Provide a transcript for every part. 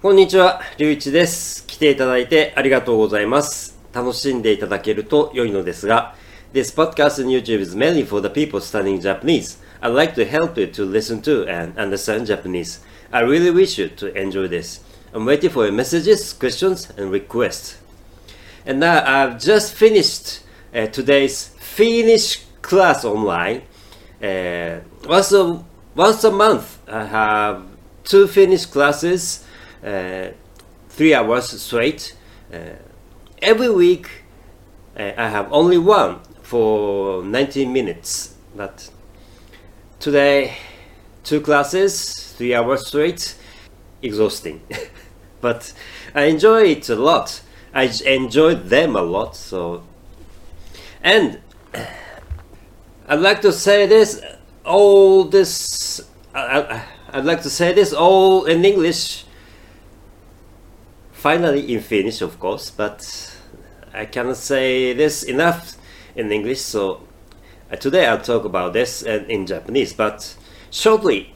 こんにちは、りゅういちです。来ていただいてありがとうございます。楽しんでいただけると良いのですが、This podcast on YouTube is mainly for the people studying Japanese. I'd like to help you to listen to and understand Japanese. I really wish you to enjoy this. I'm waiting for your messages, questions, and requests. And now I've just finished uh, today's Finnish class online. Uh, once, a, once a month, I have two Finnish classes, uh, three hours straight. Uh, every week, uh, I have only one for 19 minutes. But today, two classes, three hours straight, exhausting. but I enjoy it a lot. I enjoyed them a lot. So, and I'd like to say this all this. I, I'd like to say this all in English Finally, in Finnish, of course, but I cannot say this enough in English. So uh, today I'll talk about this in, in Japanese. But shortly,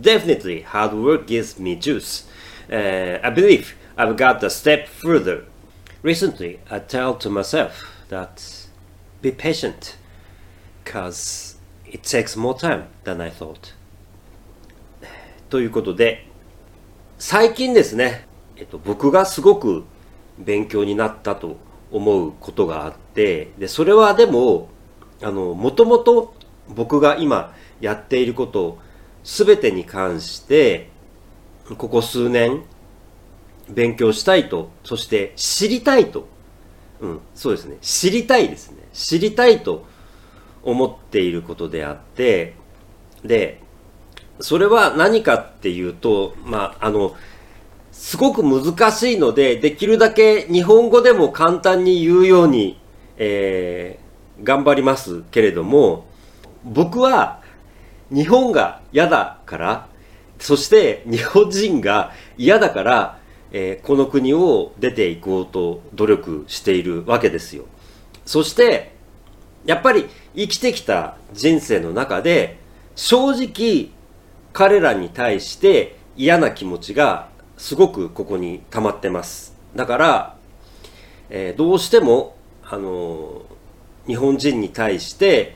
definitely, hard work gives me juice. Uh, I believe I've got a step further. Recently, I tell to myself that be patient, cause it takes more time than I thought. ということで、最近ですね、 えっと、僕がすごく勉強になったと思うことがあって、で、それはでも、もともと僕が今やっていることすべてに関して、ここ数年勉強したいと、そして知りたいと、うん、そうですね、知りたいですね。知りたいと思っていることであって、で、それは何かっていうと、まあ、あの、すごく難しいので、できるだけ日本語でも簡単に言うように、えー頑張りますけれども、僕は日本が嫌だから、そして日本人が嫌だから、えーこの国を出ていこうと努力しているわけですよ。そして、やっぱり生きてきた人生の中で、正直彼らに対して嫌な気持ちがすごくここに溜まってます。だから、えーどうしても、あのー日本人に対して、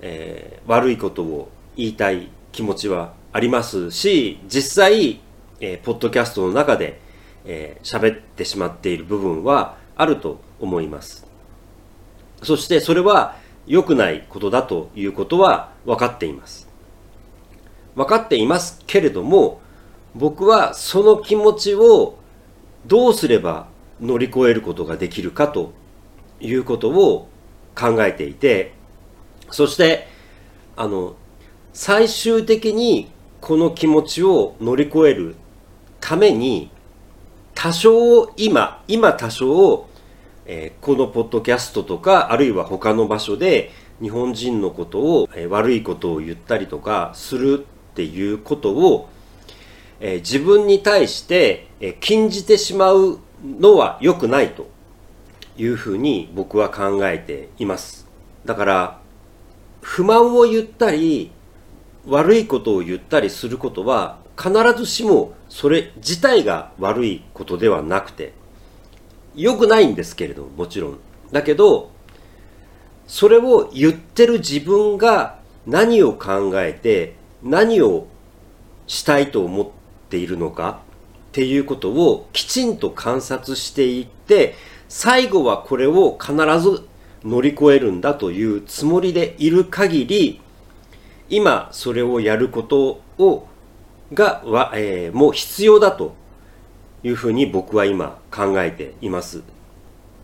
えー悪いことを言いたい気持ちはありますし、実際、えーポッドキャストの中でえー喋ってしまっている部分はあると思います。そしてそれは良くないことだということは分かっています。分かっていますけれども、僕はその気持ちをどうすれば乗り越えることができるかということを考えていて、そして、あの、最終的にこの気持ちを乗り越えるために、多少今、今多少、えーこのポッドキャストとか、あるいは他の場所で日本人のことを、えー悪いことを言ったりとかするっていうことを、えー自分に対して、えー禁じてしまうのは良くないというふうに僕は考えています。だから、不満を言ったり、悪いことを言ったりすることは必ずしもそれ自体が悪いことではなくて良くないんですけれどももちろんだけどそれを言ってる自分が何を考えて何をしたいと思っているのかっていうことをきちんと観察していって最後はこれを必ず乗り越えるんだというつもりでいる限り今それをやることをがは、えーもう必要だというふうに僕は今考えています。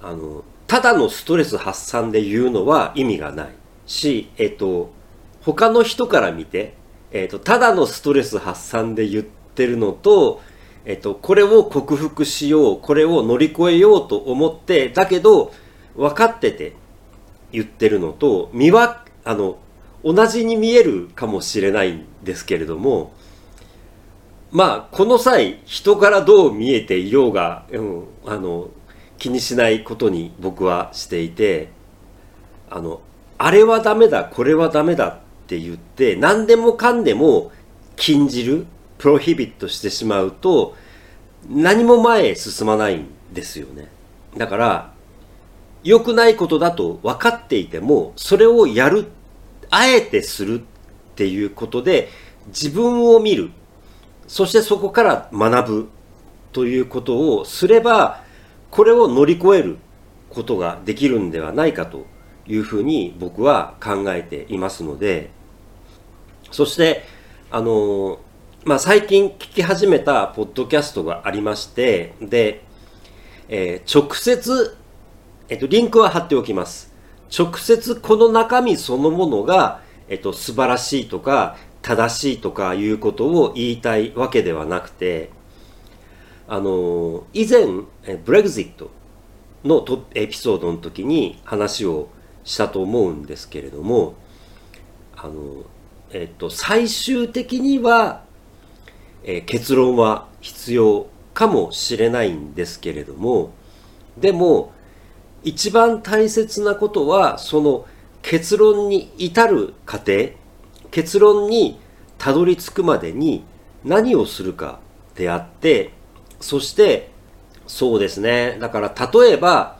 あのただのストレス発散で言うのは意味がないしえっ、と他の人から見て、えっとただのストレス発散で言っててるのとえっとこれを克服しようこれを乗り越えようと思ってだけど分かってて言ってるのと見わあの同じに見えるかもしれないんですけれどもまあこの際人からどう見えていようが、うん、あの気にしないことに僕はしていてあのあれはダメだこれはダメだって言って何でもかんでも禁じるプロヒビットしてしまうと何も前へ進まないんですよね。だから、良くないことだと分かっていても、それをやる、あえてするっていうことで、自分を見る。そしてそこから学ぶということをすれば、これを乗り越えることができるんではないかというふうに僕は考えていますので、そして、あの、まあ、最近聞き始めたポッドキャストがありまして、で、えー、直接、えっと、リンクは貼っておきます。直接この中身そのものが、えっと、素晴らしいとか、正しいとかいうことを言いたいわけではなくて、あの、以前、ブレグジットのエピソードの時に話をしたと思うんですけれども、あの、えっと、最終的には、えー、結論は必要かもしれないんですけれども、でも、一番大切なことは、その結論に至る過程、結論にたどり着くまでに何をするかであって、そして、そうですね。だから、例えば、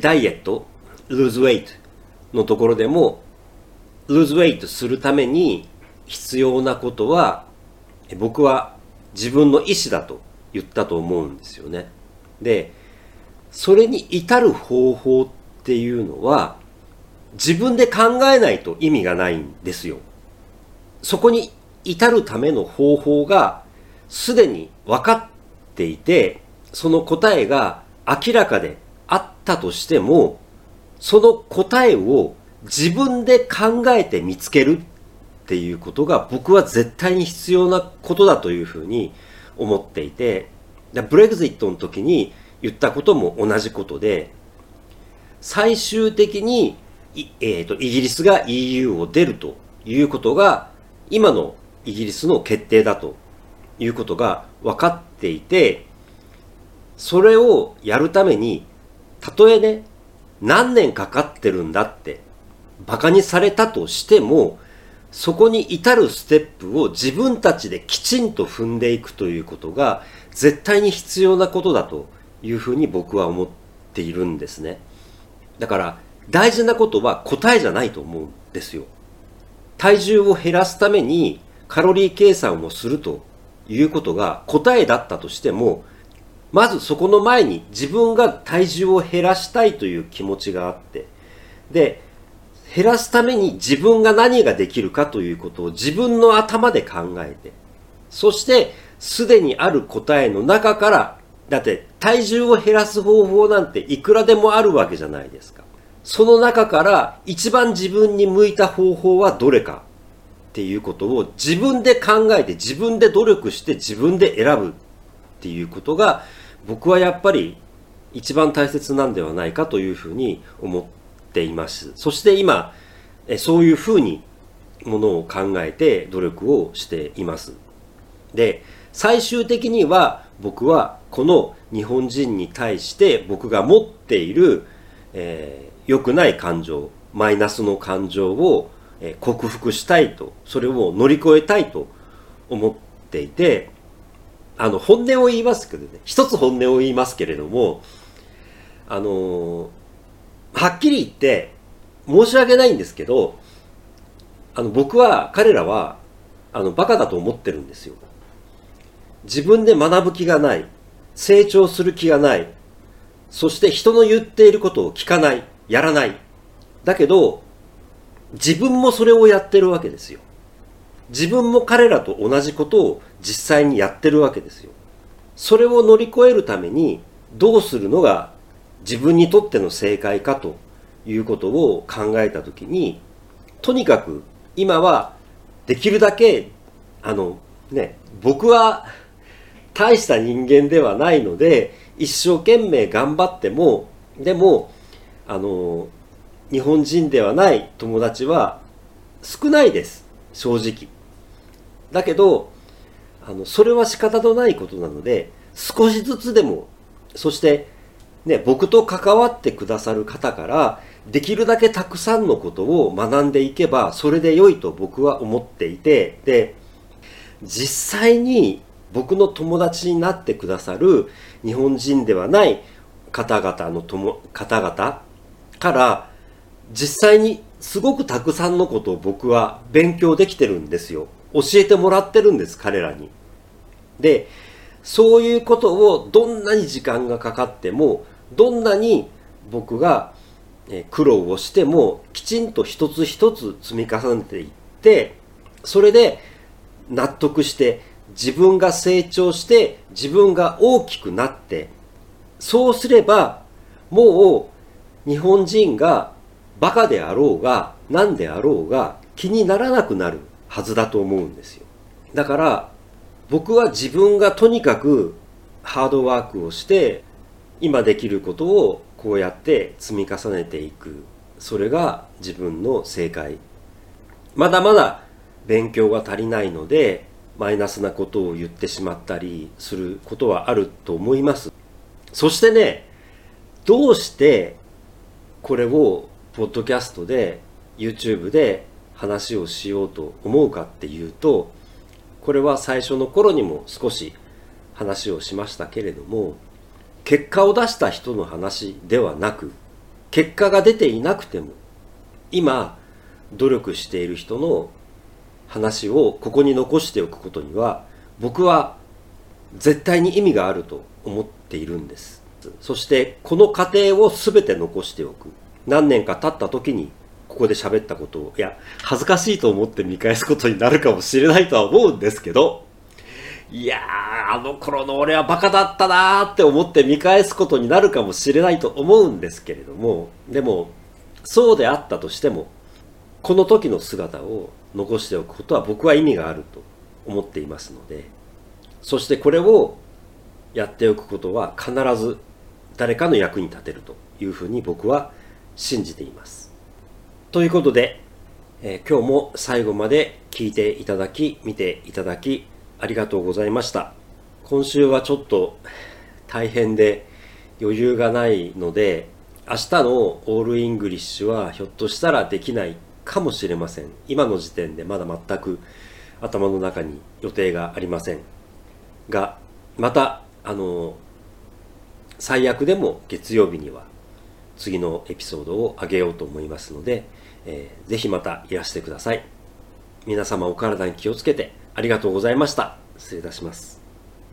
ダイエット、lose weight のところでも、lose weight するために必要なことは、僕は自分の意思だと言ったと思うんですよね。で、それに至る方法っていうのは、自分で考えないと意味がないんですよ。そこに至るための方法がすでに分かっていて、その答えが明らかであったとしても、その答えを自分で考えて見つけるっっていうことが僕は絶対に必要なことだというふうに思っていて、ブレグジットの時に言ったことも同じことで、最終的に、えーと、イギリスが EU を出るということが、今のイギリスの決定だということが分かっていて、それをやるために、たとえね、何年かかってるんだって、馬鹿にされたとしても、そこに至るステップを自分たちできちんと踏んでいくということが絶対に必要なことだというふうに僕は思っているんですね。だから大事なことは答えじゃないと思うんですよ。体重を減らすためにカロリー計算をするということが答えだったとしても、まずそこの前に自分が体重を減らしたいという気持ちがあって、で、減らすために自分が何ができるかということを自分の頭で考えて、そしてすでにある答えの中から、だって体重を減らす方法なんていくらでもあるわけじゃないですか。その中から一番自分に向いた方法はどれかっていうことを自分で考えて自分で努力して自分で選ぶっていうことが僕はやっぱり一番大切なんではないかというふうに思ってています。そして今、そういうふうにものを考えて努力をしています。で、最終的には僕はこの日本人に対して僕が持っている、えー、良くない感情、マイナスの感情を、克服したいと、それを乗り越えたいと思っていて、あの、本音を言いますけどね、一つ本音を言いますけれども、あのはっきり言って、申し訳ないんですけど、あの、僕は、彼らは、あの、バカだと思ってるんですよ。自分で学ぶ気がない。成長する気がない。そして人の言っていることを聞かない。やらない。だけど、自分もそれをやってるわけですよ。自分も彼らと同じことを実際にやってるわけですよ。それを乗り越えるためにどうするのが自分にとっての正解かということを考えたときに、とにかく今はできるだけ、あのね、僕は大した人間ではないので、一生懸命頑張っても、でも、あの、日本人ではない友達は少ないです。正直。だけど、あの、それは仕方のないことなので、少しずつでも、そしてね、僕と関わってくださる方から、できるだけたくさんのことを学んでいけば、それで良いと僕は思っていて、で、実際に僕の友達になってくださる日本人ではない方々のとも方々から実際にすごくたくさんのことを僕は勉強できてるんですよ。教えてもらってるんです、彼らに。で、そういうことをどんなに時間がかかっても、どんなに僕が苦労をしても、きちんと一つ一つ積み重ねていって、それで納得して自分が成長して自分が大きくなってそうすればもう日本人がバカであろうが何であろうが気にならなくなるはずだと思うんですよ。だから僕は自分がとにかくハードワークをして今できることをこうやって積み重ねていく。それが自分の正解。まだまだ勉強が足りないのでマイナスなことを言ってしまったりすることはあると思います。そしてねどうしてこれをポッドキャストで YouTube で話をしようと思うかっていうとこれは最初の頃にも少し話をしましたけれども結果を出した人の話ではなく結果が出ていなくても今努力している人の話をここに残しておくことには僕は絶対に意味があると思っているんです。そしてこの過程を全て残しておく。何年か経った時にここで喋ったことをいや恥ずかしいと思って見返すことになるかもしれないとは思うんですけどいやーあの頃の俺はバカだったなーって思って見返すことになるかもしれないと思うんですけれどもでもそうであったとしてもこの時の姿を残しておくことは僕は意味があると思っていますのでそしてこれをやっておくことは必ず誰かの役に立てるというふうに僕は信じています。ということで、えー、今日も最後まで聞いていただき見ていただきありがとうございました。今週はちょっと大変で余裕がないので明日のオールイングリッシュはひょっとしたらできないかもしれません。今の時点でまだ全く頭の中に予定がありませんがまたあの最悪でも月曜日には次のエピソードを上げようと思いますので、えー、ぜひまたいらしてください。皆様お体に気をつけて。ありがとうございました。失礼いたします。